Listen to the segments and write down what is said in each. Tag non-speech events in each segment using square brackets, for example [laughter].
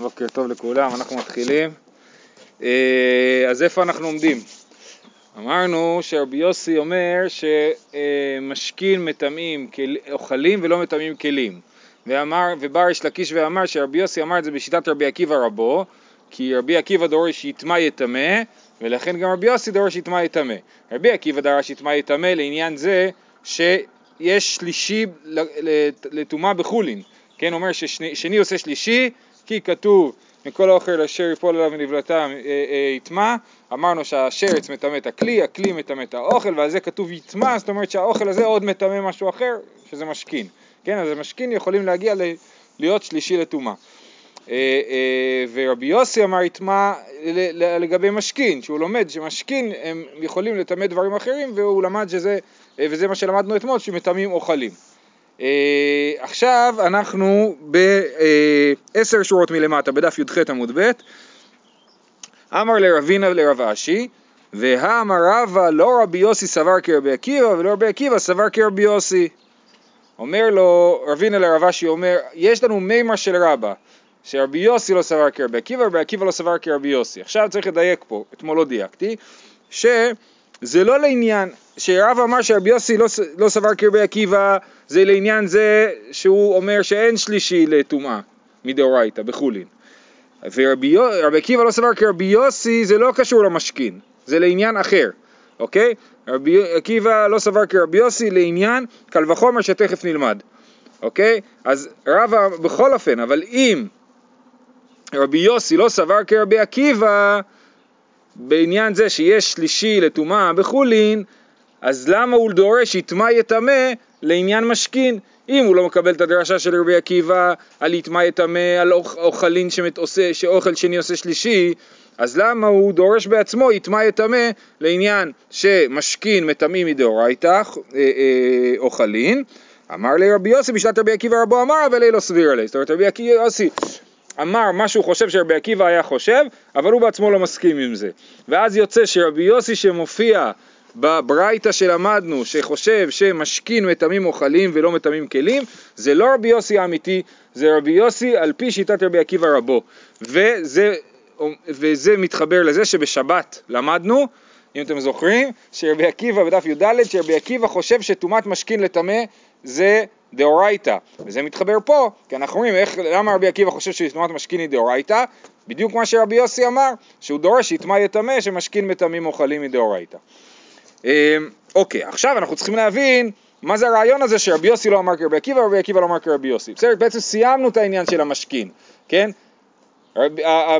בוקר טוב לכולם, אנחנו מתחילים. אה, אז איפה אנחנו עומדים? אמרנו שרבי יוסי אומר שמשכין מטמאים אוכלים ולא מטמאים כלים. ואמר, ובא ריש לקיש ואמר שרבי יוסי אמר את זה בשיטת רבי עקיבא רבו, כי רבי עקיבא דורש יטמא יטמא, ולכן גם רבי יוסי דורש יטמא יטמא. רבי עקיבא דרש יטמא יטמא לעניין זה שיש שלישי לטומאה בחולין. כן, אומר ששני עושה שלישי, כי כתוב מכל האוכל אשר יפול עליו ונבלתם אה, אה, יטמע, אמרנו שהשרץ מטמא את הכלי, הכלי מטמא את האוכל, ועל זה כתוב יטמע, זאת אומרת שהאוכל הזה עוד מטמא משהו אחר, שזה משכין. כן, אז המשכין יכולים להגיע ל... להיות שלישי לטומאה. אה, ורבי יוסי אמר יטמע לגבי משכין, שהוא לומד שמשכין הם יכולים לטמא דברים אחרים, והוא למד שזה, וזה מה שלמדנו אתמול, שמטמאים אוכלים. אה, עכשיו אנחנו בעשר שורות מלמטה בדף י"ח עמוד ב' אמר לרבינה ולרב אשי והאמר רבא לא רבי יוסי סבר כרבי עקיבא ולא רבי עקיבא סבר כרבי יוסי. אומר לו רבינה לרב אשי אומר יש לנו מימר של רבא שרבי יוסי לא סבר כרבי עקיבא ורבי עקיבא לא סבר כרבי יוסי. עכשיו צריך לדייק פה אתמול לא דייקתי שזה לא לעניין שרב אמר שרבי יוסי לא, לא סבר כרבי עקיבא זה לעניין זה שהוא אומר שאין שלישי לטומאה מדאורייתא בחולין. ורבי עקיבא לא סבר כרבי יוסי זה לא קשור למשכין, זה לעניין אחר, אוקיי? רבי עקיבא לא סבר כרבי יוסי לעניין קל וחומר שתכף נלמד, אוקיי? אז רבא בכל אופן, אבל אם רבי יוסי לא סבר כרבי עקיבא בעניין זה שיש שלישי לטומאה בחולין, אז למה הוא דורש יטמא יטמא לעניין משכין? אם הוא לא מקבל את הדרשה של רבי עקיבא על יטמא יטמא, על אוכלין שעושה, שאוכל שני עושה שלישי, אז למה הוא דורש בעצמו יטמא יטמא לעניין שמשכין מטמאים מדאורייתא אה, אה, אוכלין? אמר לי רבי יוסי בשנת רבי עקיבא רבו אמר אבל לא סביר עלי. זאת אומרת רבי יוסי אמר מה שהוא חושב שרבי עקיבא היה חושב, אבל הוא בעצמו לא מסכים עם זה. ואז יוצא שרבי יוסי שמופיע בברייתא שלמדנו, שחושב שמשכין מטמאים אוכלים ולא מטמאים כלים, זה לא רבי יוסי האמיתי, זה רבי יוסי על פי שיטת רבי עקיבא רבו. וזה, וזה מתחבר לזה שבשבת למדנו, אם אתם זוכרים, שרבי עקיבא בדף י"ד, שרבי עקיבא חושב שטומאת משכין לטמא זה דאורייתא, וזה מתחבר פה, כי אנחנו רואים איך, למה רבי עקיבא חושב שטומאת משכין היא דאורייתא, בדיוק מה שרבי יוסי אמר, שהוא דורש יטמא יטמא שמשכין מטמאים אוכלים מדאורייתא. אמ, אוקיי, עכשיו אנחנו צריכים להבין מה זה הרעיון הזה שרבי יוסי לא אמר כרבי עקיבא ורבי עקיבא לא אמר כרבי יוסי. בסדר, בעצם סיימנו את העניין של המשכין, כן? רב,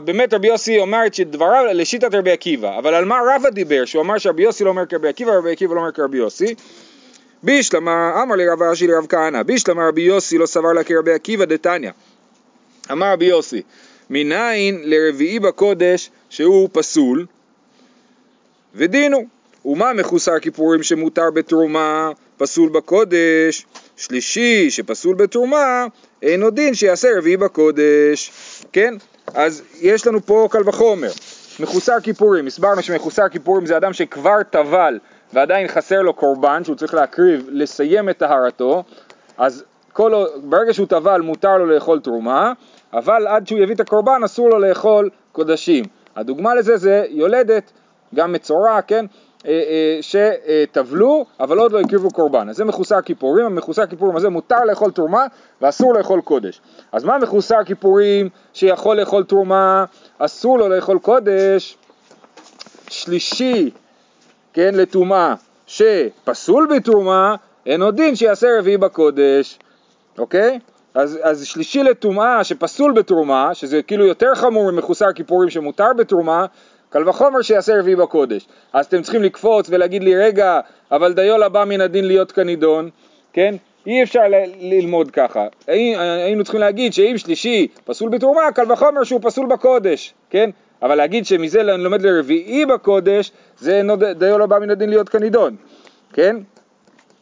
באמת רבי יוסי אומר את דבריו לשיטת רבי עקיבא, אבל על מה רבא דיבר? שהוא אמר שרבי יוסי לא אומר כרבי עקיבא ורבי עקיבא לא אומר כרבי יוסי. בישלמה אמר לי רב אשי לרב כהנא, בישלמה רבי יוסי לא סבר לה כרבי עקיבא דתניא. אמר רבי יוסי, מניין לרביעי בקודש שהוא פסול ודינו. ומה מחוסר כיפורים שמותר בתרומה פסול בקודש, שלישי שפסול בתרומה אינו דין שיעשה רביעי בקודש, כן? אז יש לנו פה קל וחומר, מחוסר כיפורים, הסברנו שמחוסר כיפורים זה אדם שכבר טבל ועדיין חסר לו קורבן שהוא צריך להקריב, לסיים את טהרתו, אז כל, ברגע שהוא טבל מותר לו לאכול תרומה, אבל עד שהוא יביא את הקורבן אסור לו לאכול קודשים. הדוגמה לזה זה יולדת, גם מצורע, כן? אה, אה, שטבלו אבל עוד לא הקריבו קורבן. אז זה מחוסר כיפורים, המחוסר כיפורים הזה מותר לאכול תרומה ואסור לאכול קודש. אז מה מחוסר כיפורים שיכול לאכול תרומה, אסור לו לאכול קודש? שלישי, כן, לטומאה שפסול בתרומה, אין עוד דין שיעשה רביעי בקודש, אוקיי? אז, אז שלישי לטומאה שפסול בתרומה, שזה כאילו יותר חמור ממחוסר כיפורים שמותר בתרומה, קל וחומר שיעשה רביעי בקודש. אז אתם צריכים לקפוץ ולהגיד לי, רגע, אבל דיול הבא מן הדין להיות כנידון, כן? אי אפשר ל- ללמוד ככה. היינו צריכים להגיד שאם שלישי פסול בתרומה, קל וחומר שהוא פסול בקודש, כן? אבל להגיד שמזה אני לומד לרביעי בקודש, זה דיול הבא מן הדין להיות כנידון, כן?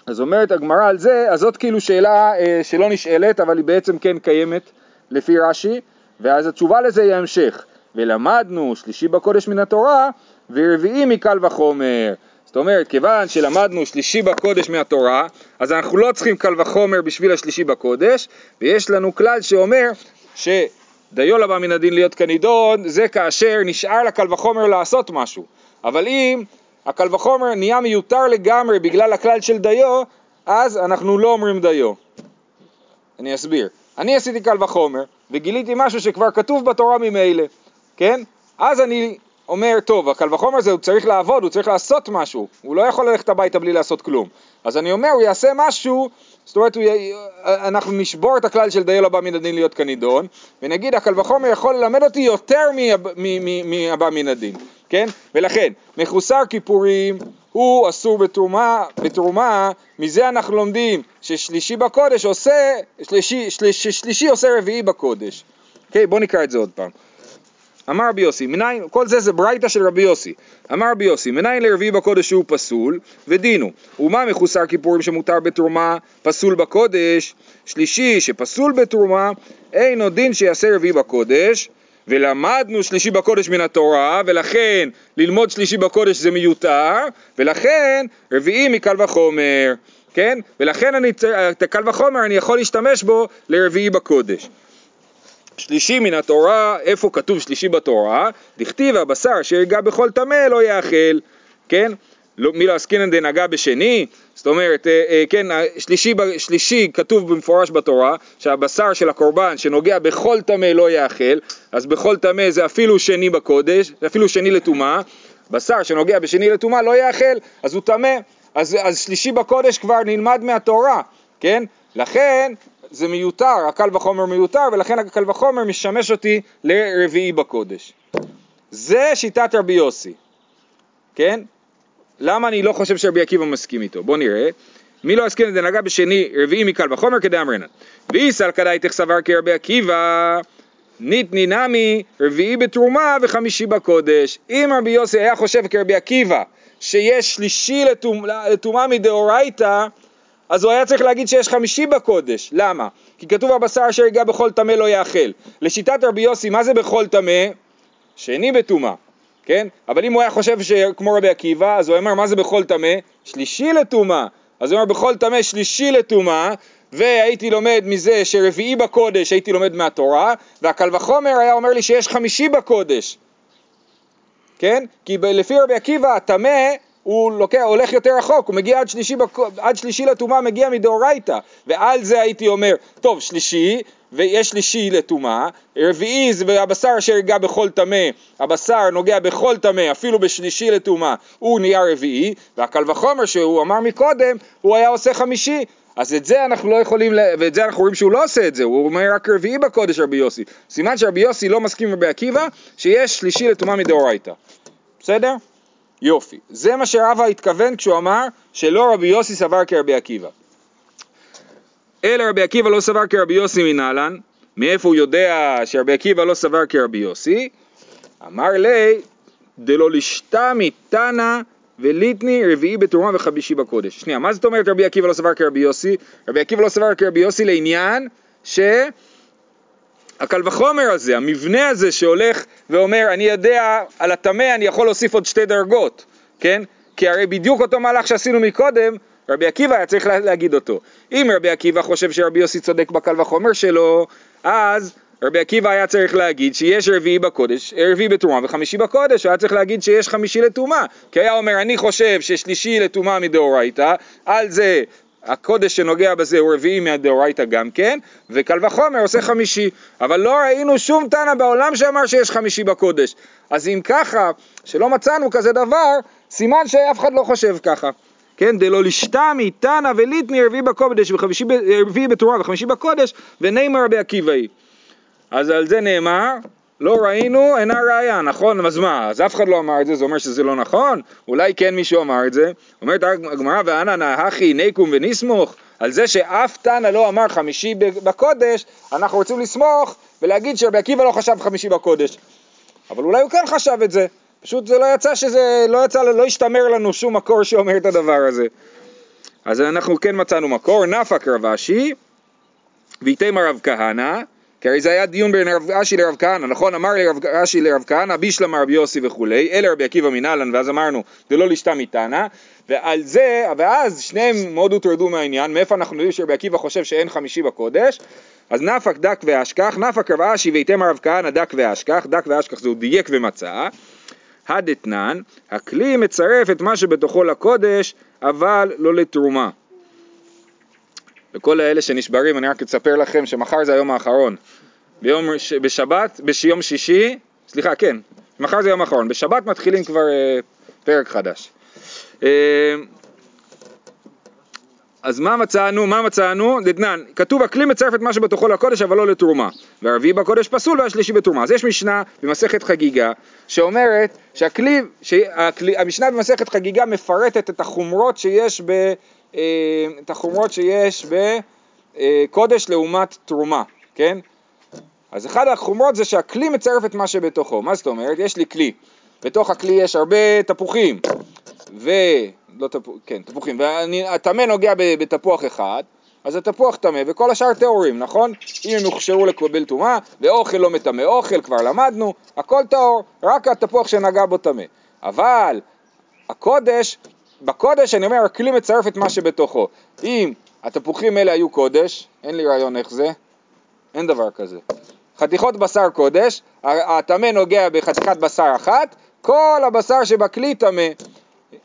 אז אומרת הגמרא על זה, אז זאת כאילו שאלה אה, שלא נשאלת, אבל היא בעצם כן קיימת לפי רש"י, ואז התשובה לזה היא ההמשך. ולמדנו שלישי בקודש מן התורה ורביעי מקל וחומר. זאת אומרת, כיוון שלמדנו שלישי בקודש מהתורה, אז אנחנו לא צריכים קל וחומר בשביל השלישי בקודש, ויש לנו כלל שאומר ש... דיו לבא מן הדין להיות כנידון, זה כאשר נשאר לקל וחומר לעשות משהו. אבל אם הקל וחומר נהיה מיותר לגמרי בגלל הכלל של דיו, אז אנחנו לא אומרים דיו. אני אסביר. אני עשיתי קל וחומר, וגיליתי משהו שכבר כתוב בתורה ממילא, כן? אז אני אומר, טוב, הקל וחומר הזה הוא צריך לעבוד, הוא צריך לעשות משהו, הוא לא יכול ללכת הביתה בלי לעשות כלום. אז אני אומר, הוא יעשה משהו, זאת אומרת, י... אנחנו נשבור את הכלל של דיו לבא מן הדין להיות כנידון, ונגיד, הקל וחומר יכול ללמד אותי יותר מהבא מן הדין, כן? ולכן, מחוסר כיפורים הוא אסור בתרומה, בתרומה, מזה אנחנו לומדים ששלישי בקודש עושה, שלישי, שלישי, שלישי עושה רביעי בקודש. אוקיי, בואו נקרא את זה עוד פעם. אמר רבי יוסי, מניין, כל זה זה ברייתא של רבי יוסי. אמר רבי יוסי, מניין לרביעי בקודש שהוא פסול, ודינו. ומה מחוסר כיפורים שמותר בתרומה פסול בקודש? שלישי שפסול בתרומה, אינו דין שיעשה רביעי בקודש, ולמדנו שלישי בקודש מן התורה, ולכן ללמוד שלישי בקודש זה מיותר, ולכן רביעי מקל וחומר, כן? ולכן אני, את הקל וחומר אני יכול להשתמש בו לרביעי בקודש. שלישי מן התורה, איפה כתוב שלישי בתורה? דכתיב הבשר אשר ייגע בכל טמא לא יאכל, כן? לא, מי לא עסקינן דנגע בשני, זאת אומרת, אה, אה, כן, שלישי, שלישי כתוב במפורש בתורה שהבשר של הקורבן שנוגע בכל טמא לא יאכל, אז בכל טמא זה אפילו שני בקודש, זה אפילו שני לטומאה, בשר שנוגע בשני לטומאה לא יאכל, אז הוא טמא, אז, אז שלישי בקודש כבר נלמד מהתורה, כן? לכן זה מיותר, הקל וחומר מיותר, ולכן הקל וחומר משמש אותי לרביעי בקודש. זה שיטת רבי יוסי, כן? למה אני לא חושב שרבי עקיבא מסכים איתו? בואו נראה. מי לא יסכים לזה נגע בשני רביעי מקל וחומר כדאמרינן. ואיסל כדאיתך סבר כרבי עקיבא ניתני נמי רביעי בתרומה וחמישי בקודש. אם רבי יוסי היה חושב כרבי עקיבא שיש שלישי לטומאה מדאורייתא אז הוא היה צריך להגיד שיש חמישי בקודש. למה? כי כתוב הבשר אשר ייגע בכל טמא לא יאכל. לשיטת רבי יוסי, מה זה בכל טמא? שני בטומאה. כן? אבל אם הוא היה חושב כמו רבי עקיבא, אז הוא אומר מה זה בכל טמא? שלישי לטומאה. אז הוא אומר בכל טמא שלישי לטומאה, והייתי לומד מזה שרביעי בקודש הייתי לומד מהתורה, והקל וחומר היה אומר לי שיש חמישי בקודש. כן? כי לפי רבי עקיבא הטמא הוא לוקח, הולך יותר רחוק, הוא מגיע עד שלישי. עד שלישי לטומאה, מגיע מדאורייתא, ועל זה הייתי אומר, טוב, שלישי, ויש שלישי לטומאה, רביעי זה הבשר אשר ייגע בכל טמא, הבשר נוגע בכל טמא, אפילו בשלישי לטומאה, הוא נהיה רביעי, והקל וחומר שהוא אמר מקודם, הוא היה עושה חמישי, אז את זה אנחנו לא יכולים, ואת זה אנחנו רואים שהוא לא עושה את זה, הוא אומר רק רביעי בקודש רבי יוסי. סימן שרבי יוסי לא מסכים עם רבי עקיבא, שיש שלישי לטומאה מדאורייתא. בסדר? יופי. זה מה שרבא התכוון כשהוא אמר שלא רבי יוסי סבר כרבי עקיבא. אלא רבי עקיבא לא סבר כרבי יוסי מנהלן, מאיפה הוא יודע שרבי עקיבא לא סבר כרבי יוסי? אמר לי, דלא לשתה מתנא וליטני רביעי בתרומה וחמישי בקודש. שנייה, מה זאת אומרת רבי עקיבא לא סבר כרבי יוסי? רבי עקיבא לא סבר כרבי יוסי לעניין ש... הקל וחומר הזה, המבנה הזה שהולך ואומר, אני יודע על הטמא, אני יכול להוסיף עוד שתי דרגות, כן? כי הרי בדיוק אותו מהלך שעשינו מקודם, רבי עקיבא היה צריך להגיד אותו. אם רבי עקיבא חושב שרבי יוסי צודק בקל וחומר שלו, אז רבי עקיבא היה צריך להגיד שיש רביעי בקודש, רביעי בטומאה וחמישי בקודש, הוא היה צריך להגיד שיש חמישי לטומאה, כי היה אומר אני חושב ששלישי לטומאה מדאורייתא, על זה הקודש שנוגע בזה הוא רביעי מהדאורייתא גם כן, וקל וחומר עושה חמישי. אבל לא ראינו שום תנא בעולם שאמר שיש חמישי בקודש. אז אם ככה, שלא מצאנו כזה דבר, סימן שאף אחד לא חושב ככה. כן, דלא לשתמי תנא וליטני רביעי בקודש ורביעי בתורה וחמישי בקודש ונאמר רבי עקיבאי. אז על זה נאמר לא ראינו, אינה ראייה, נכון? אז מה, אז אף אחד לא אמר את זה, זה אומר שזה לא נכון? אולי כן מישהו אמר את זה? אומרת הגמרא, ואנא נהכי נקום ונסמוך, על זה שאף תנא לא אמר חמישי בקודש, אנחנו רוצים לסמוך ולהגיד שרבי עקיבא לא חשב חמישי בקודש. אבל אולי הוא כן חשב את זה, פשוט זה לא יצא שזה, לא יצא, לא השתמר לנו שום מקור שאומר את הדבר הזה. אז אנחנו כן מצאנו מקור, נפק רב אשי, ויתמר רב כהנא, כי הרי זה היה דיון בין רב אשי לרב כהנא, נכון? אמר לי רב אשי לרב כהנא, בישלמה רבי יוסי וכולי, אלה רבי עקיבא מנהלן, ואז אמרנו, דלא לשתה מתנא, ועל זה, ואז שניהם מאוד הוטרדו מהעניין, מאיפה אנחנו יודעים שרבי עקיבא חושב שאין חמישי בקודש, אז נפק דק ואשכח, נפק רב אשי ויתם הרב כהנא דק ואשכח, דק ואשכח זה הוא דייק ומצא, הדתנן, הכלי מצרף את מה שבתוכו לקודש, אבל לא לתרומה. לכל האלה שנשברים, אני רק אספר לכם שמחר זה היום האחרון. ביום, בשבת, ביום שישי, סליחה, כן, מחר זה היום האחרון. בשבת מתחילים כבר אה, פרק חדש. אה, אז מה מצאנו? מה מצאנו? דתנן, כתוב הכלי מצרף את מה שבתוכו לקודש אבל לא לתרומה. והרביעי בקודש פסול והשלישי בתרומה. אז יש משנה במסכת חגיגה שאומרת שהכלי, שהכלי המשנה במסכת חגיגה מפרטת את החומרות שיש ב... אה, את החומרות שיש בקודש לעומת תרומה, כן? אז אחד החומרות זה שהכלי מצרף את מה שבתוכו. מה זאת אומרת? יש לי כלי, בתוך הכלי יש הרבה תפוחים, ו... לא תפוח, כן, תפוחים, והטמא נוגע בתפוח אחד, אז התפוח טמא וכל השאר טהורים, נכון? אם הם הוכשרו לקבל טומאה, ואוכל לא מטמא אוכל, כבר למדנו, הכל טהור, רק התפוח שנגע בו טמא. אבל הקודש, בקודש אני אומר, הכלי מצרף את מה שבתוכו. אם התפוחים האלה היו קודש, אין לי רעיון איך זה, אין דבר כזה. חתיכות בשר קודש, הטמא נוגע בחתיכת בשר אחת, כל הבשר שבכלי טמא.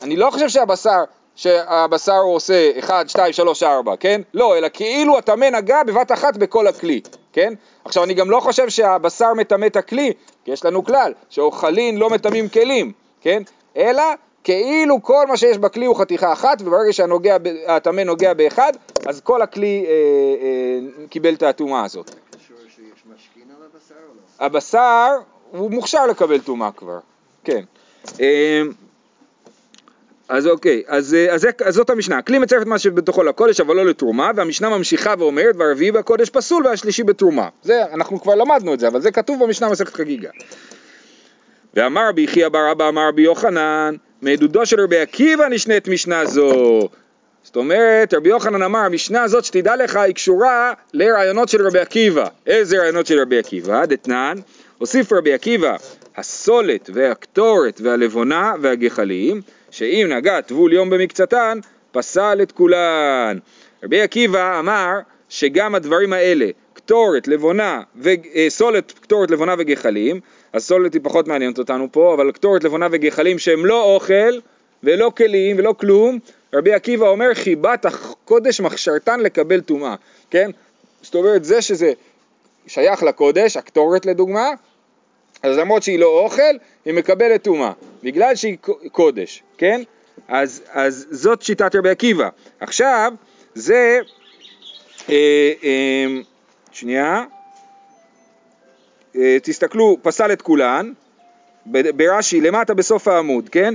אני לא חושב שהבשר, שהבשר הוא עושה 1, 2, 3, 4, כן? לא, אלא כאילו הטמא נגע בבת אחת בכל הכלי, כן? עכשיו אני גם לא חושב שהבשר מטמא את הכלי, כי יש לנו כלל, שאוכלין לא מטמאים כלים, כן? אלא כאילו כל מה שיש בכלי הוא חתיכה אחת, וברגע שהטמא נוגע באחד, אז כל הכלי אה, אה, קיבל את הטומאה הזאת. הבשר הוא מוכשר לקבל טומאה כבר, כן. אה, אז אוקיי, אז, אה, אז, אז זאת המשנה, כלי מצרף את מה שבתוכו לקודש אבל לא לתרומה, והמשנה ממשיכה ואומרת והרביעי בקודש פסול והשלישי בתרומה. זה, אנחנו כבר למדנו את זה, אבל זה כתוב במשנה מסכת חגיגה. ואמר רבי יחיא בר אבא אמר רבי יוחנן, מעדודו של רבי עקיבא נשנית משנה זו. זאת אומרת, רבי יוחנן אמר, המשנה הזאת שתדע לך היא קשורה לרעיונות של רבי עקיבא. איזה רעיונות של רבי עקיבא? דתנן, הוסיף רבי עקיבא, הסולת והקטורת והלבונה והגחלים שאם נגע טבול יום במקצתן, פסל את כולן. רבי עקיבא אמר שגם הדברים האלה, קטורת, לבונה, ו... אה, סולת, קטורת, לבונה וגחלים, אז סולת היא פחות מעניינת אותנו פה, אבל קטורת, לבונה וגחלים שהם לא אוכל ולא כלים ולא כלום, רבי עקיבא אומר חיבת הקודש מכשרתן לקבל טומאה, כן? זאת אומרת זה שזה שייך לקודש, הקטורת לדוגמה, אז למרות שהיא לא אוכל, היא מקבלת טומאה, בגלל שהיא קודש, כן? אז, אז זאת שיטת רבי עקיבא. עכשיו, זה, אה, אה, שנייה, אה, תסתכלו, פסל את כולן, ברש"י למטה בסוף העמוד, כן?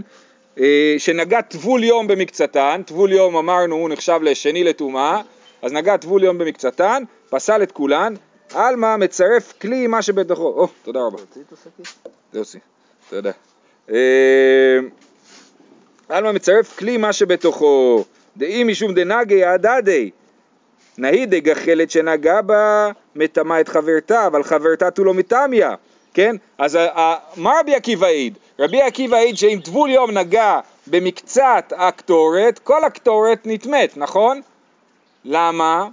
אה, שנגע טבול יום במקצתן, טבול יום אמרנו הוא נחשב לשני לטומאה, אז נגע טבול יום במקצתן, פסל את כולן, עלמא מצרף כלי מה שבתוכו. או, תודה רבה. עושה, תודה. אה, עלמא מצרף כלי מה שבתוכו. דאי משום דנגי הדדי. נהי דגחלת שנגע בה מטמא את חברתה, אבל חברתה תו לא מטמיה. כן? אז מה רבי עקיבא העיד? רבי עקיבא העיד שאם טבול יום נגע במקצת הקטורת, כל הקטורת נטמאת, נכון? למה?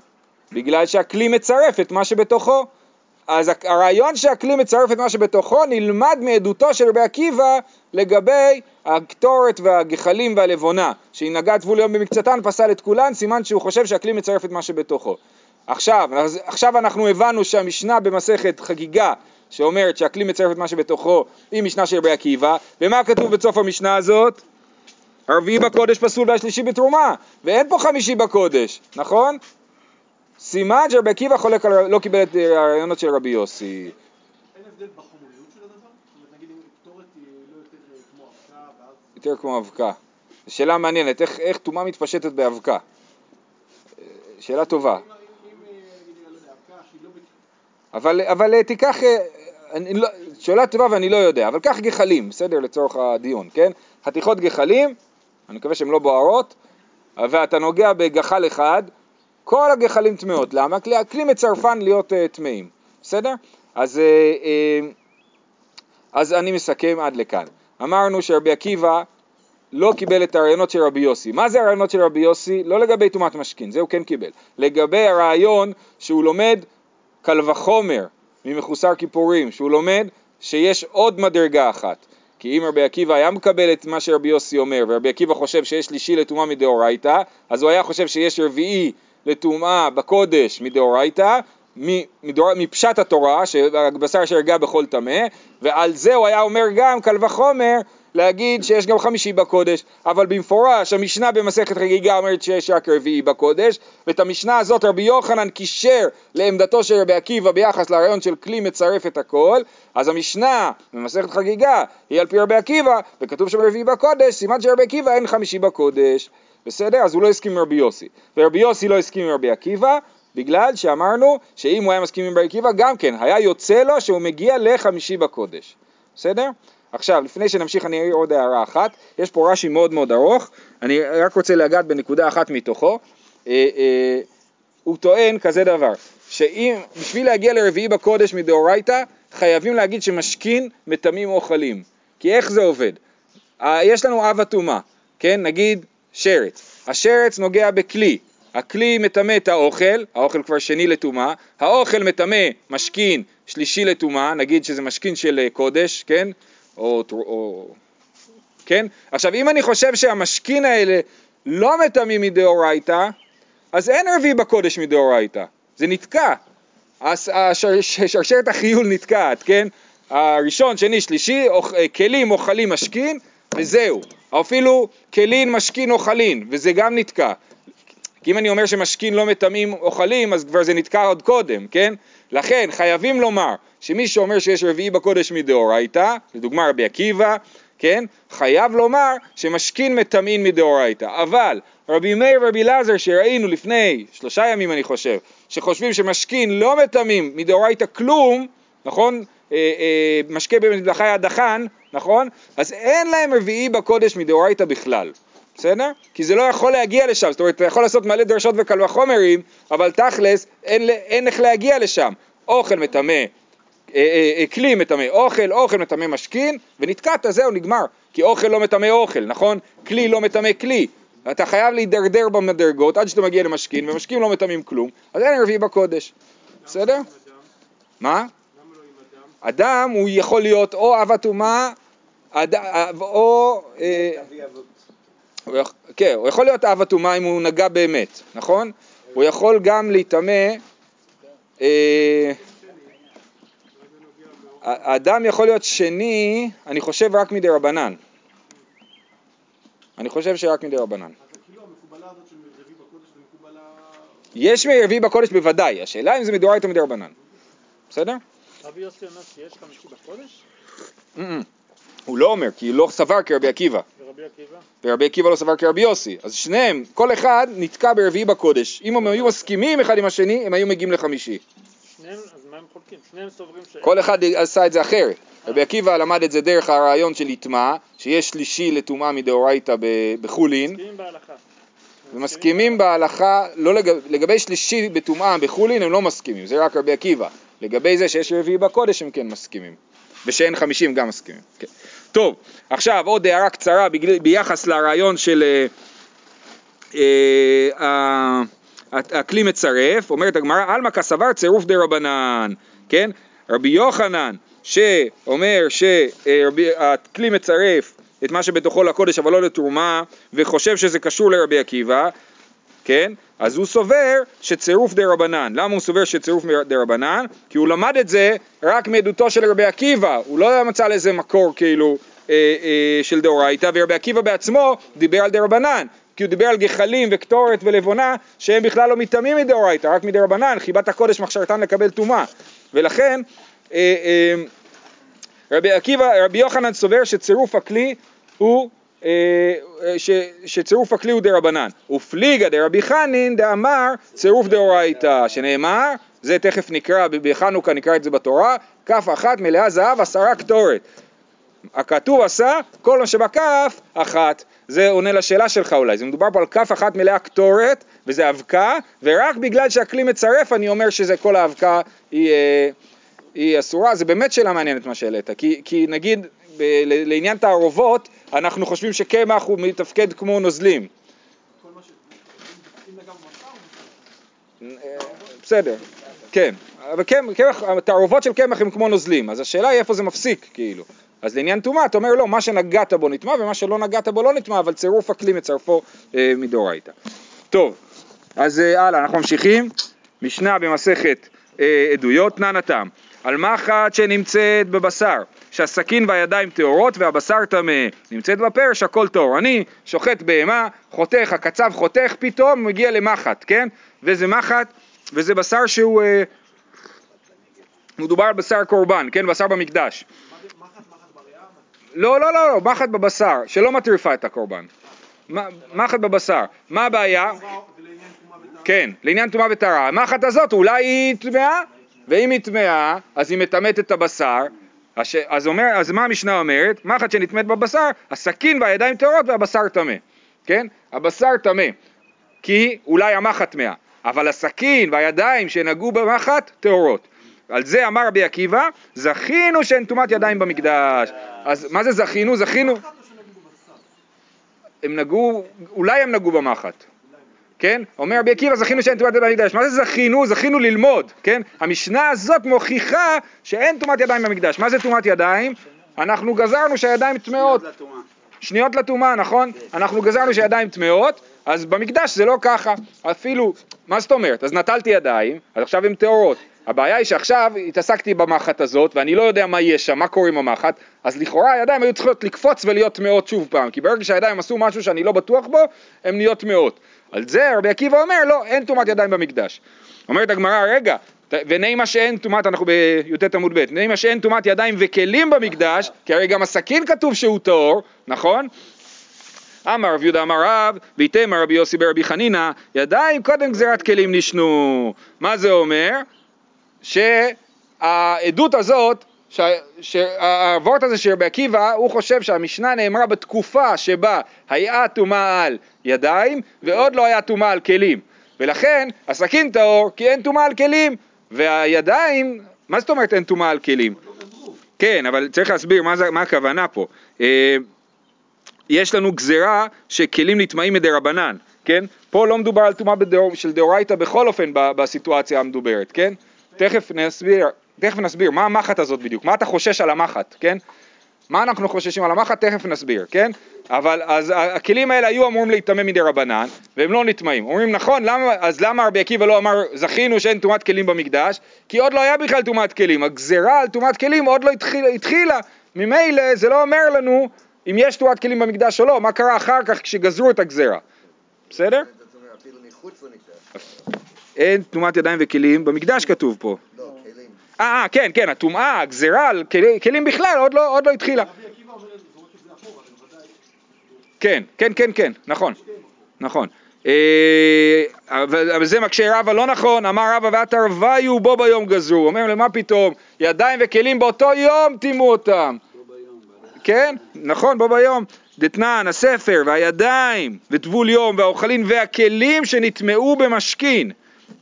בגלל שהכלי מצרף את מה שבתוכו. אז הרעיון שהכלי מצרף את מה שבתוכו נלמד מעדותו של רבי עקיבא לגבי הקטורת והגחלים והלבונה, שאם נגע טבול יום במקצתן פסל את כולן, סימן שהוא חושב שהכלי מצרף את מה שבתוכו. עכשיו, עכשיו אנחנו הבנו שהמשנה במסכת חגיגה שאומרת שהכלי מצרף את מה שבתוכו היא משנה של רבי עקיבא, ומה כתוב בסוף המשנה הזאת? הרביעי בקודש פסול והשלישי בתרומה, ואין פה חמישי בקודש, נכון? סימן שרבי עקיבא חולק על, לא קיבל את הרעיונות של רבי יוסי. אין הבדל בחומריות של הדבר? נגיד אם קטורת היא לא יותר אה, כמו אבקה ואז... יותר כמו אבקה. שאלה מעניינת, איך, איך טומאה מתפשטת באבקה? שאלה טובה. אבל, אבל תיקח, לא, שאלה טובה ואני לא יודע, אבל קח גחלים, בסדר? לצורך הדיון, כן? חתיכות גחלים, אני מקווה שהן לא בוערות, ואתה נוגע בגחל אחד, כל הגחלים טמאות. למה? כי הכלי מצרפן להיות uh, טמאים, בסדר? אז, uh, uh, אז אני מסכם עד לכאן. אמרנו שרבי עקיבא לא קיבל את הרעיונות של רבי יוסי. מה זה הרעיונות של רבי יוסי? לא לגבי טומאת משכין, זה הוא כן קיבל. לגבי הרעיון שהוא לומד קל וחומר ממחוסר כיפורים, שהוא לומד שיש עוד מדרגה אחת. כי אם רבי עקיבא היה מקבל את מה שרבי יוסי אומר, ורבי עקיבא חושב שיש שלישי לטומאה מדאורייתא, אז הוא היה חושב שיש רביעי לטומאה בקודש מדאורייתא, מדור... מפשט התורה, שהבשר שהרגה בכל טמא, ועל זה הוא היה אומר גם קל וחומר להגיד שיש גם חמישי בקודש, אבל במפורש המשנה במסכת חגיגה אומרת שיש רק רביעי בקודש, ואת המשנה הזאת רבי יוחנן קישר לעמדתו של רבי עקיבא ביחס לרעיון של כלי מצרף את הכל, אז המשנה במסכת חגיגה היא על פי רבי עקיבא, וכתוב שם רביעי בקודש, סימן שרבי עקיבא אין חמישי בקודש. בסדר? אז הוא לא הסכים עם רבי יוסי. ורבי יוסי לא הסכים עם רבי עקיבא, בגלל שאמרנו שאם הוא היה מסכים עם רבי עקיבא, גם כן, היה יוצא לו שהוא מגיע לחמישי בקודש. בסדר? עכשיו, לפני שנמשיך אני אעיר עוד הערה אחת, יש פה רש"י מאוד מאוד ארוך, אני רק רוצה לגעת בנקודה אחת מתוכו. אה, אה, הוא טוען כזה דבר, שאם, בשביל להגיע לרביעי בקודש מדאורייתא, חייבים להגיד שמשכין מטמאים אוכלים. כי איך זה עובד? אה, יש לנו אב הטומאה, כן? נגיד שרץ. השרץ נוגע בכלי, הכלי מטמא את האוכל, האוכל כבר שני לטומאה, האוכל מטמא משכין שלישי לטומאה, נגיד שזה משכין של אה, קודש, כן? או, או... כן? עכשיו אם אני חושב שהמשכין האלה לא מטמאים מדאורייתא, אז אין רביעי בקודש מדאורייתא, זה נתקע, שרשרת החיול נתקעת, כן? הראשון, שני, שלישי, אה, כלים אוכלים משכין וזהו, אפילו כלין משכין אוכלין וזה גם נתקע, כי אם אני אומר שמשכין לא מטמאים אוכלים, אז כבר זה נתקע עוד קודם, כן? לכן חייבים לומר שמי שאומר שיש רביעי בקודש מדאורייתא, לדוגמה רבי עקיבא, כן? חייב לומר שמשכין מטמאין מדאורייתא. אבל רבי מאיר ורבי אלעזר שראינו לפני שלושה ימים אני חושב, שחושבים שמשכין לא מטמאים מדאורייתא כלום, נכון? אה, אה, משקה במטבחי הדחן, נכון? אז אין להם רביעי בקודש מדאורייתא בכלל. בסדר? כי זה לא יכול להגיע לשם, זאת אומרת, אתה יכול לעשות מלא דרשות וקל וחומרים, אבל תכלס אין, אין איך להגיע לשם. אוכל מטמא, כלי מטמא אוכל, אוכל מטמא משכין, ונתקעת, זהו, נגמר. כי אוכל לא מטמא אוכל, נכון? כלי לא מטמא כלי. אתה חייב להידרדר במדרגות עד שאתה מגיע למשכין, ומשכין לא מטמאים כלום, אז אין רביעי בקודש. בסדר? מה? אדם הוא יכול להיות או אב הטומאה, או... יכול, כן, הוא יכול להיות אב הטומאה אם הוא נגע באמת, נכון? הוא יכול גם להיטמא, אה, האדם יכול להיות שני, אני חושב רק מדי רבנן. אני חושב שרק מדי רבנן. יש מרביעי בקודש בוודאי, השאלה אם זה מדאורייתא מדי רבנן. בסדר? רבי יוסי אומר שיש חמישי בקודש? הוא לא אומר, כי הוא לא סבר כרבי עקיבא. ורבי עקיבא? ורבי עקיבא לא סבר כרבי יוסי. אז שניהם, כל אחד נתקע ברביעי בקודש. אם הם היו מסכימים אחד עם השני, הם היו מגיעים לחמישי. שניהם, אז מה הם חולקים? שניהם סוברים ש... כל אחד עשה את זה אחרת. רבי עקיבא למד את זה דרך הרעיון של יטמע, שיש שלישי לטומאה מדאורייתא בחולין. מסכימים בהלכה. ומסכימים בהלכה, לא לגב, לגבי שלישי בטומאה בחולין הם לא מסכימים, זה רק רבי עקיבא. לגבי זה שיש רביעי בקודש הם כן מסכימים. ושאין חמישים גם מסכימים. כן. טוב, עכשיו עוד הערה קצרה ביחס לרעיון של אה, אה, הכלי מצרף, אומרת הגמרא, עלמא כסבר צירוף דה רבנן, כן? רבי יוחנן שאומר שהכלי מצרף את מה שבתוכו לקודש אבל לא לתרומה וחושב שזה קשור לרבי עקיבא, כן? אז הוא סובר שצירוף דרבנן. למה הוא סובר שצירוף דרבנן? כי הוא למד את זה רק מעדותו של רבי עקיבא, הוא לא מצא לזה מקור כאילו אה, אה, של דאורייתא, ורבי עקיבא בעצמו דיבר על דרבנן, כי הוא דיבר על גחלים וקטורת ולבונה שהם בכלל לא מטמאים מדאורייתא, רק מדרבנן, חיבת הקודש מכשרתן לקבל טומאה. ולכן אה, אה, רבי עקיבא, רבי יוחנן סובר שצירוף הכלי הוא אה, ש, שצירוף הכלי הוא דרבנן. ופליגה דרבי חנין דאמר צירוף דאורייתא, שנאמר, זה תכף נקרא, בחנוכה נקרא את זה בתורה, כף אחת מלאה זהב עשרה קטורת. הכתוב עשה, כל מה שבכף אחת. זה עונה לשאלה שלך אולי, זה מדובר פה על כף אחת מלאה קטורת, וזה אבקה, ורק בגלל שהכלי מצרף אני אומר שזה כל האבקה היא, אה, היא אסורה, זה באמת שאלה מעניינת מה שהעלית, כי, כי נגיד ב, לעניין תערובות, אנחנו חושבים שקמח הוא מתפקד כמו נוזלים. בסדר, אבל קמח, קמח, התערובות של קמח הם כמו נוזלים, אז השאלה היא איפה זה מפסיק, כאילו. אז לעניין טומאה, אתה אומר לא, מה שנגעת בו נטמע ומה שלא נגעת בו לא נטמע, אבל צירוף הכלי מצרפו אה, מדאורייתא. טוב, אז אה, הלאה, אנחנו ממשיכים. משנה במסכת אה, עדויות, תנא נתם. על מחט שנמצאת בבשר, שהסכין והידיים טהורות והבשר טמא, נמצאת בפרש הכל טהור. אני שוחט בהמה, חותך, הקצב חותך, פתאום מגיע למחט, כן? וזה מחט, וזה בשר שהוא... אה, מדובר על בשר קורבן, כן? בשר במקדש. מחט? לא, לא, לא, לא, מחט בבשר, שלא מטריפה את הקורבן. מחט בבשר. מה הבעיה? כן, לעניין טומאה וטהרה. המחט הזאת אולי היא טמאה, ואם היא טמאה, אז היא מטמאת את הבשר. הש... אז, אומר, אז מה המשנה אומרת? מחט שנטמאת בבשר, הסכין והידיים טהורות והבשר טמא. כן? הבשר טמא, כי אולי המחט טמאה, אבל הסכין והידיים שנגעו במחט טהורות. על זה אמר רבי עקיבא, זכינו שאין טומאת ידיים במקדש. אז מה זה זכינו? זכינו... הם נגעו, אולי הם נגעו במחט, כן? אומר רבי עקיבא זכינו שאין טומאת ידיים במקדש, מה זה זכינו? זכינו ללמוד, כן? המשנה הזאת מוכיחה שאין טומאת ידיים במקדש, מה זה טומאת ידיים? אנחנו גזרנו שהידיים טמאות, שניות לטומאה, נכון? אנחנו גזרנו שהידיים טמאות, אז במקדש זה לא ככה, אפילו, מה זאת אומרת? אז נטלתי ידיים, אז עכשיו הן טהורות. הבעיה היא שעכשיו התעסקתי במחט הזאת ואני לא יודע מה יש שם, מה קורה עם המחט, אז לכאורה הידיים היו צריכות לקפוץ ולהיות טמאות שוב פעם, כי ברגע שהידיים עשו משהו שאני לא בטוח בו, הן נהיות טמאות. על זה רבי עקיבא אומר, לא, אין טומאת ידיים במקדש. אומרת הגמרא, רגע, ונעימה שאין טומאת, אנחנו בי"ט עמוד ב', נעימה שאין טומאת ידיים וכלים במקדש, כי הרי גם הסכין כתוב שהוא טהור, נכון? אמר רב יהודה אמר רב, ויתמר רבי יוסי ברבי חנינא, ידיים קודם גזירת כלים נשנו. מה זה אומר? שהעדות הזאת, שה- שהוורט הזה של רבי עקיבא, הוא חושב שהמשנה נאמרה בתקופה שבה היה טומאה על ידיים ועוד לא היה טומאה על כלים. ולכן הסכין טהור כי אין טומאה על כלים, והידיים, מה זאת אומרת אין טומאה על כלים? כן, אבל צריך להסביר מה, זה, מה הכוונה פה. אה, יש לנו גזירה שכלים נטמעים מדי רבנן, כן? פה לא מדובר על טומאה של דאורייתא בכל אופן בסיטואציה המדוברת, כן? תכף נסביר, תכף נסביר, מה המחט הזאת בדיוק? מה אתה חושש על המחט, כן? מה אנחנו חוששים על המחט? תכף נסביר, כן? אבל אז הכלים האלה היו אמורים להיטמא מדי רבנן, והם לא נטמאים. אומרים נכון, למה, אז למה רבי עקיבא לא אמר זכינו שאין טומאת כלים במקדש? כי עוד לא היה בכלל טומאת כלים, הגזירה על טומאת כלים עוד לא התחילה, התחילה. ממילא זה לא אומר לנו אם יש טומאת כלים במקדש או לא, מה קרה אחר כך כשגזרו את הגזירה. בסדר? אפילו מחוץ למקדש. אין טומאת ידיים וכלים, במקדש כתוב פה. לא, כלים. אה, אה, כן, כן, הטומאה, הגזירה על כלים בכלל עוד לא, עוד לא התחילה. בוודאי כן, כן, כן, כן, נכון, נכון. אה, אבל זה מקשה רבא לא נכון, אמר רבא והתרוויו בו ביום גזרו, אומר למה פתאום, ידיים וכלים באותו יום טימאו אותם. כן, נכון, בו ביום. דתנן, הספר והידיים וטבול יום והאוכלין והכלים שנטמעו במשכין,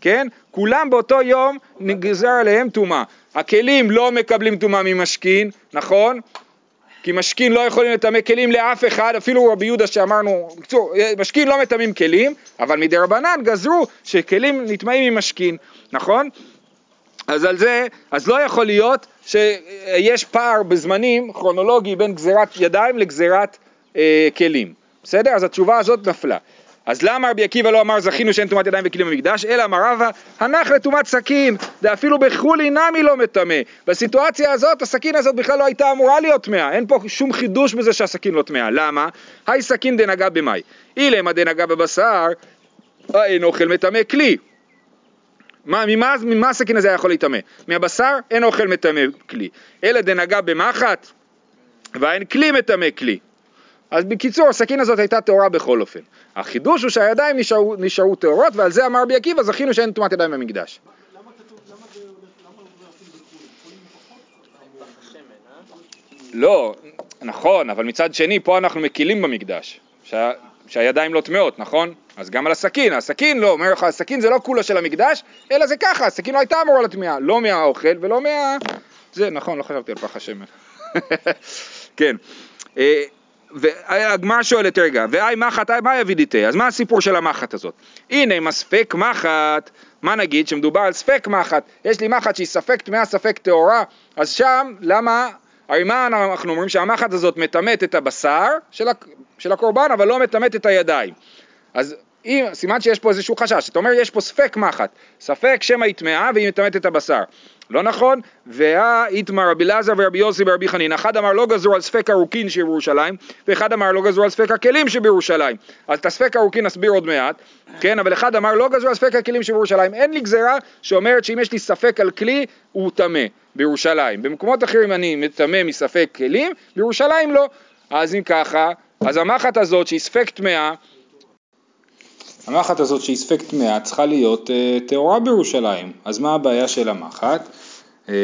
כן? כולם באותו יום נגזר עליהם טומאה. הכלים לא מקבלים טומאה ממשכין, נכון? כי משכין לא יכולים לטמא כלים לאף אחד, אפילו רבי יהודה שאמרנו, בקיצור, משכין לא מטמאים כלים, אבל מדי רבנן גזרו שכלים נטמאים ממשכין, נכון? אז על זה, אז לא יכול להיות שיש פער בזמנים כרונולוגי בין גזירת ידיים לגזירת אה, כלים, בסדר? אז התשובה הזאת נפלה. אז למה רבי עקיבא לא אמר זכינו שאין טומאת ידיים וכלים במקדש, אלא אמר רבא, הנח לטומאת סכין, ואפילו בחולי נמי לא מטמא. בסיטואציה הזאת, הסכין הזאת בכלל לא הייתה אמורה להיות טמאה, אין פה שום חידוש בזה שהסכין לא טמאה. למה? היי סכין דנגע במאי. אילמה דנגע בבשר, אין אוכל מטמא כלי. מה, ממה, ממה הסכין הזה יכול להיטמא? מהבשר אין אוכל מטמא כלי. אלא דנגע במחט, ואין כלי מטמא כלי. אז בקיצור, הסכין הזאת הייתה טהורה בכל אופן. החידוש הוא שהידיים נשארו, נשארו טהורות, ועל זה אמר רבי עקיבא, זכינו שאין טומאת ידיים במקדש. לא, נכון, אבל מצד שני, פה אנחנו מקילים במקדש, שה, שהידיים לא טמאות, נכון? אז גם על הסכין, הסכין לא, אומר לך, הסכין זה לא כולו של המקדש, אלא זה ככה, הסכין לא הייתה אמורה לטמיעה, לא מהאוכל ולא מה... זה, נכון, לא חשבתי על פח השמן. [laughs] כן. והגמרא שואלת רגע, ואי מחט, מה יבידיתי? אז מה הסיפור של המחט הזאת? הנה מספק מחט מה נגיד? שמדובר על ספק מחט, יש לי מחט שהיא ספק טמאה, ספק טהורה, אז שם למה, הרי מה אנחנו אומרים? שהמחט הזאת מטמאת את הבשר של, של הקורבן, אבל לא מטמאת את הידיים. אז אם, סימן שיש פה איזשהו חשש, אתה אומר יש פה ספק מחט, ספק שמא היא טמאה והיא מטמאת את הבשר. לא נכון? ואה איתמר רבי אלעזר ורבי יוסי ורבי חנין, אחד אמר לא גזרו על ספק ארוכין שבירושלים, ואחד אמר לא גזרו על ספק הכלים שבירושלים. אז את הספק ארוכין נסביר עוד מעט, כן? אבל אחד אמר לא גזרו על ספק הכלים שבירושלים. אין לי גזרה שאומרת שאם יש לי ספק על כלי, הוא טמא בירושלים. במקומות אחרים אני מטמא מספק כלים, בירושלים לא. אז אם ככה, אז המחט הזאת שהיא ספק טמאה, המחט הזאת שהיא ספק טמאה צריכה להיות אה, טהורה בירושלים, אז מה הבעיה של המחט? אה,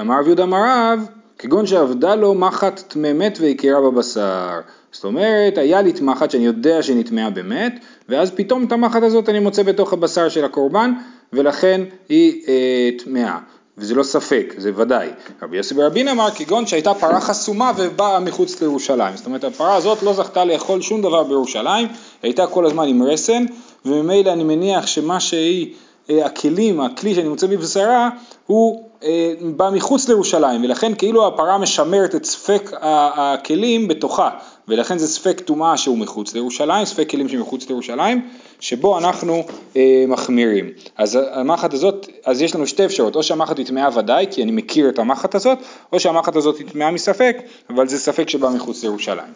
אמר רב יהודה מרב, כגון שעבדה לו מחט טמא מת והכירה בבשר. זאת אומרת, היה לי מחט שאני יודע שהיא נטמעה באמת, ואז פתאום את המחט הזאת אני מוצא בתוך הבשר של הקורבן, ולכן היא אה, טמאה. וזה לא ספק, זה ודאי. רבי יוסי ברבין אמר כגון שהייתה פרה חסומה ובאה מחוץ לירושלים. זאת אומרת הפרה הזאת לא זכתה לאכול שום דבר בירושלים, הייתה כל הזמן עם רסן, וממילא אני מניח שמה שהיא, הכלים, הכלי שאני מוצא בבשרה, הוא אה, בא מחוץ לירושלים, ולכן כאילו הפרה משמרת את ספק הכלים בתוכה, ולכן זה ספק טומאה שהוא מחוץ לירושלים, ספק כלים שמחוץ לירושלים, שבו אנחנו אה, מחמירים. אז המחט הזאת, אז יש לנו שתי אפשרויות, או שהמחט היא טמאה ודאי, כי אני מכיר את המחט הזאת, או שהמחט הזאת היא טמאה מספק, אבל זה ספק שבא מחוץ לירושלים.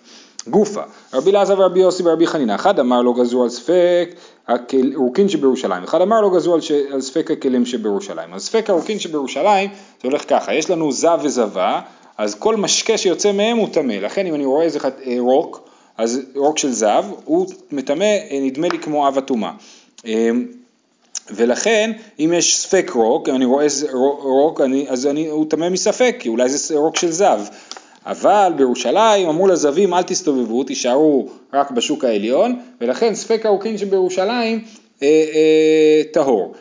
גופא, רבי אלעזר ורבי יוסי ורבי חנינא, אחד אמר לא גזרו על ספק הרוקין שבירושלים, אחד אמר לא גזרו על, ש... על ספק הכלים שבירושלים. אז ספק הרוקין שבירושלים זה הולך ככה, יש לנו זב וזבה, אז כל משקה שיוצא מהם הוא טמא, לכן אם אני רואה איזה חד- אה, רוק, אז רוק של זב, הוא מטמא, אה, נדמה לי כמו אב הטומאה. אה, ולכן אם יש ספק רוק, אני רואה רוק, אני, אז אני, הוא טמא מספק, כי אולי זה רוק של זב. אבל בירושלים אמרו לזבים אל תסתובבו, תישארו רק בשוק העליון, ולכן ספק הרוקין שבירושלים אה, אה, טהור.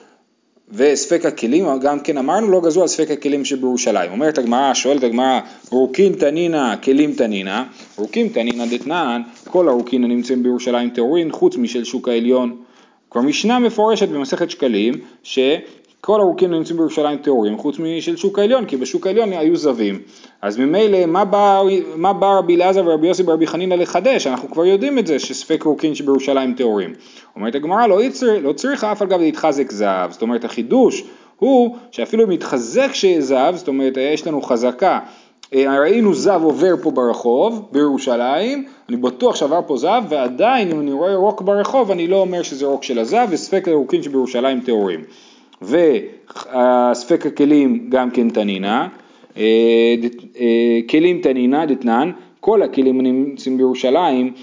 וספק הכלים, גם כן אמרנו, לא גזרו על ספק הכלים שבירושלים. אומרת הגמרא, שואלת הגמרא, רוקין תנינא, כלים תנינא, רוקין תנינא דתנן, כל הרוקין הנמצאים בירושלים טהורין, חוץ משל שוק העליון. כבר משנה מפורשת במסכת שקלים, שכל הרוקין הנמצאים בירושלים טהורים, חוץ משל שוק העליון, כי בשוק העליון היו זבים. אז ממילא, מה בא, רבי אלעזר ורבי יוסי ורבי חנינא לחדש? אנחנו כבר יודעים את זה, שספק רוקין שבירושלים טהורים. אומרת הגמרא, לא, יצר, לא צריכא אף על גב דאיתחזק זב. זאת אומרת, החידוש הוא שאפילו אם מתחזק שזהב, זאת אומרת, יש לנו חזקה אה, ראינו זב עובר פה ברחוב בירושלים, אני בטוח שעבר פה זב, ועדיין אם אני רואה רוק ברחוב אני לא אומר שזה רוק של הזב, וספק הירוקים שבירושלים טהורים. וספק הכלים גם כן תנינה, אה, אה, כלים תנינה דתנן, כל הכלים הנמצאים בירושלים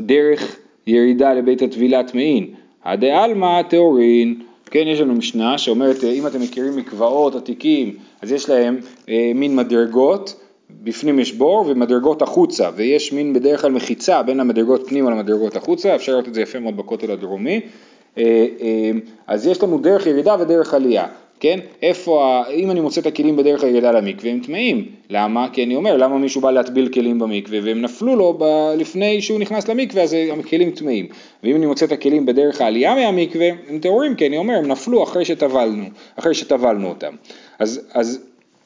דרך ירידה לבית הטבילה טמאין, עדי עלמא טהורין, כן יש לנו משנה שאומרת אם אתם מכירים מקוואות עתיקים אז יש להם אה, מין מדרגות, בפנים יש בור ומדרגות החוצה ויש מין בדרך כלל מחיצה בין המדרגות פנימה למדרגות החוצה, אפשר לראות את זה יפה מאוד בכותל הדרומי, אה, אה, אז יש לנו דרך ירידה ודרך עלייה. כן? איפה, אם אני מוצא את הכלים בדרך הירידה למקווה הם טמאים, למה? כי אני אומר, למה מישהו בא להטביל כלים במקווה והם נפלו לו ב- לפני שהוא נכנס למקווה אז הכלים טמאים, ואם אני מוצא את הכלים בדרך העלייה מהמקווה הם טהורים, כי אני אומר, הם נפלו אחרי שטבלנו, אחרי שטבלנו אותם. אז, אז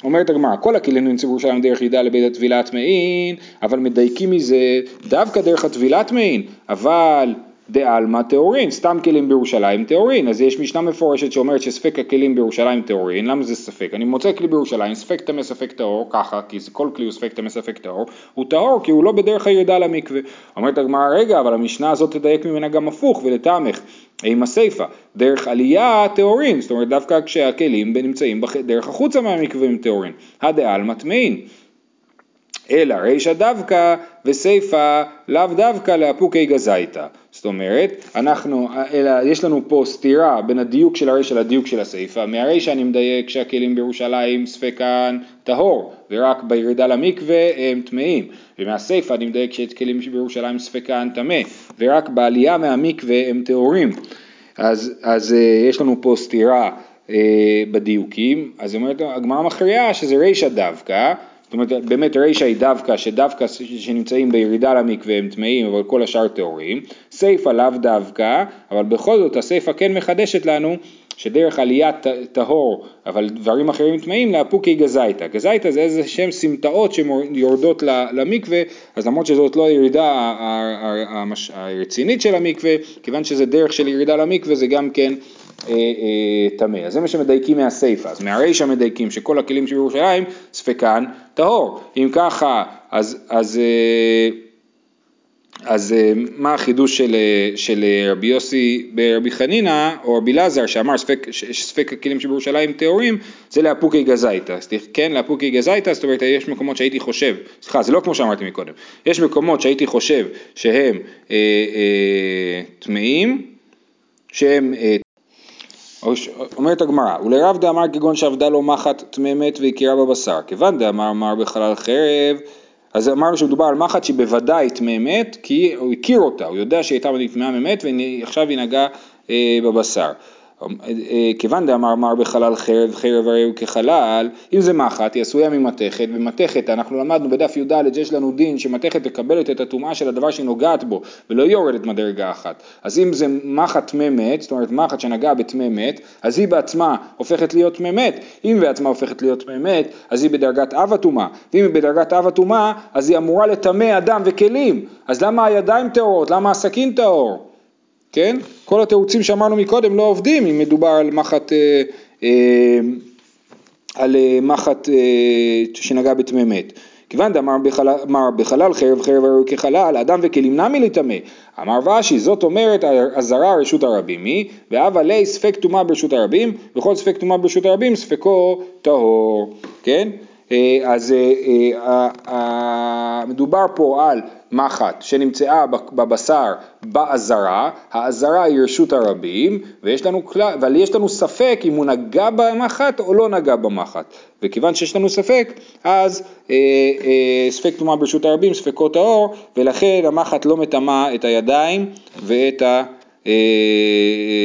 אומרת הגמרא, כל הכלים נמצאו בירושלים דרך ירידה לבית הטבילה טמאין, אבל מדייקים מזה דווקא דרך הטבילה טמאין, אבל דעלמא טהורין, סתם כלים בירושלים טהורין, אז יש משנה מפורשת שאומרת שספק הכלים בירושלים טהורין, למה זה ספק? אני מוצא כלי בירושלים, ספק טמא ספק טהור, ככה, כי זה כל כלי הוא ספק טמא ספק טהור, הוא טהור כי הוא לא בדרך הירידה למקווה. אומרת הגמרא, רגע, אבל המשנה הזאת תדייק ממנה גם הפוך ולטעמך. עם הסיפה, דרך עלייה טהורין, זאת אומרת דווקא כשהכלים נמצאים דרך החוצה מהמקווה הם טהורין, הדעלמא טמאין. אלא רישא דווקא וסיפא לאו דווקא לאפוקי גזייתא. זאת אומרת, אנחנו, אלא יש לנו פה סתירה בין הדיוק של הרישא לדיוק של הסיפא. מהרישא אני מדייק שהכלים בירושלים ספקן טהור, ורק בירידה למקווה הם טמאים. ומהסיפא אני מדייק שהכלים שבירושלים ספקן טמא, ורק בעלייה מהמקווה הם טהורים. אז, אז אה, יש לנו פה סתירה אה, בדיוקים, אז אומרת הגמרא מכריעה שזה רישא דווקא, זאת אומרת באמת רישא היא דווקא, שדווקא שנמצאים בירידה למקווה הם טמאים אבל כל השאר טהורים, סיפא לאו דווקא, אבל בכל זאת הסיפא כן מחדשת לנו שדרך עליית טהור, אבל דברים אחרים טמאים, לאפוקי גזייתא. גזייתא זה איזה שהם סמטאות שיורדות למקווה, אז למרות שזאת לא הירידה הרצינית של המקווה, כיוון שזה דרך של ירידה למקווה זה גם כן טמא. אז זה מה שמדייקים מהסיפא. אז מהרישא מדייקים שכל הכלים שבירושלים ספקן טהור. אם ככה, אז, אז, אז מה החידוש של, של רבי יוסי ברבי חנינא או רבי לזר שאמר ספק, ספק הכלים שבירושלים טהורים זה לאפוקי גזייתא, כן לאפוקי גזייתא זאת אומרת יש מקומות שהייתי חושב, סליחה זה לא כמו שאמרתי מקודם, יש מקומות שהייתי חושב שהם טמאים, אה, אה, שהם אה, אומרת הגמרא, ולרב דאמר כגון שעבדה לו מחט טמא מת והכירה בבשר, כיוון דאמר אמר בחלל חרב, אז אמרנו שמדובר על מחט שהיא בוודאי טמא מת, כי הוא הכיר אותה, הוא יודע שהיא הייתה טמאה ממת ועכשיו היא נגעה אה, בבשר. כיוון דאמר מר בחלל חרב, חרב הרי הוא כחלל, אם זה מחט, היא עשויה ממתכת, ומתכת, אנחנו למדנו בדף י"ד שיש לנו דין שמתכת מקבלת את הטומאה של הדבר שהיא נוגעת בו, ולא יורדת מדרגה אחת. אז אם זה מחט טמא מת, זאת אומרת מחט שנגעה בטמא מת, אז היא בעצמה הופכת להיות טמא מת. אם בעצמה הופכת להיות טמא מת, אז היא בדרגת אב הטומאה. ואם היא בדרגת אב הטומאה, אז היא אמורה לטמא אדם וכלים. אז למה הידיים טהורות? למה הסכין טהור? כן? כל התירוצים שאמרנו מקודם לא עובדים אם מדובר על מחט, אה, אה, על אה, מחט אה, שנגע בטמא מת. כיוון דאמר בחלל, בחלל חרב חרב הרי כחלל, אדם וכלים נמי לטמא. אמר ואשי, זאת אומרת אזהרה רשות הרבים היא, ואב עלי ספק טומאה ברשות הרבים, וכל ספק טומאה ברשות הרבים ספקו טהור, כן? אה, אז אה, מדובר פה על מחט שנמצאה בבשר באזהרה, האזהרה היא רשות הרבים, ויש לנו, אבל יש לנו ספק אם הוא נגע במחט או לא נגע במחט, וכיוון שיש לנו ספק, אז אה, אה, ספק טומאה ברשות הרבים, ספקות טהור, ולכן המחט לא מטמא את הידיים ואת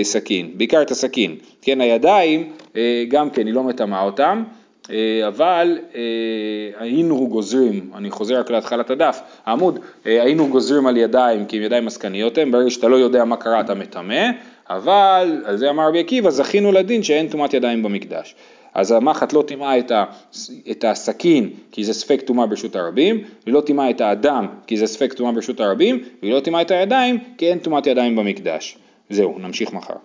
הסכין, אה, בעיקר את הסכין, כן, הידיים אה, גם כן היא לא מטמאה אותם, אה, אבל אה, היינו גוזרים, אני חוזר רק להתחלת הדף, העמוד, אה, היינו גוזרים על ידיים כי ידיים עסקניות הם, ברגע שאתה לא יודע מה קרה אתה מטמא, אבל, על זה אמר רבי עקיבא, זכינו לדין שאין טומאת ידיים במקדש. אז המחט לא טימאה את, את הסכין כי זה ספק טומאה ברשות הרבים, היא לא טימאה את האדם כי זה ספק טומאה ברשות הרבים, והיא לא טימאה את הידיים כי אין טומאת ידיים במקדש. זהו, נמשיך מחר.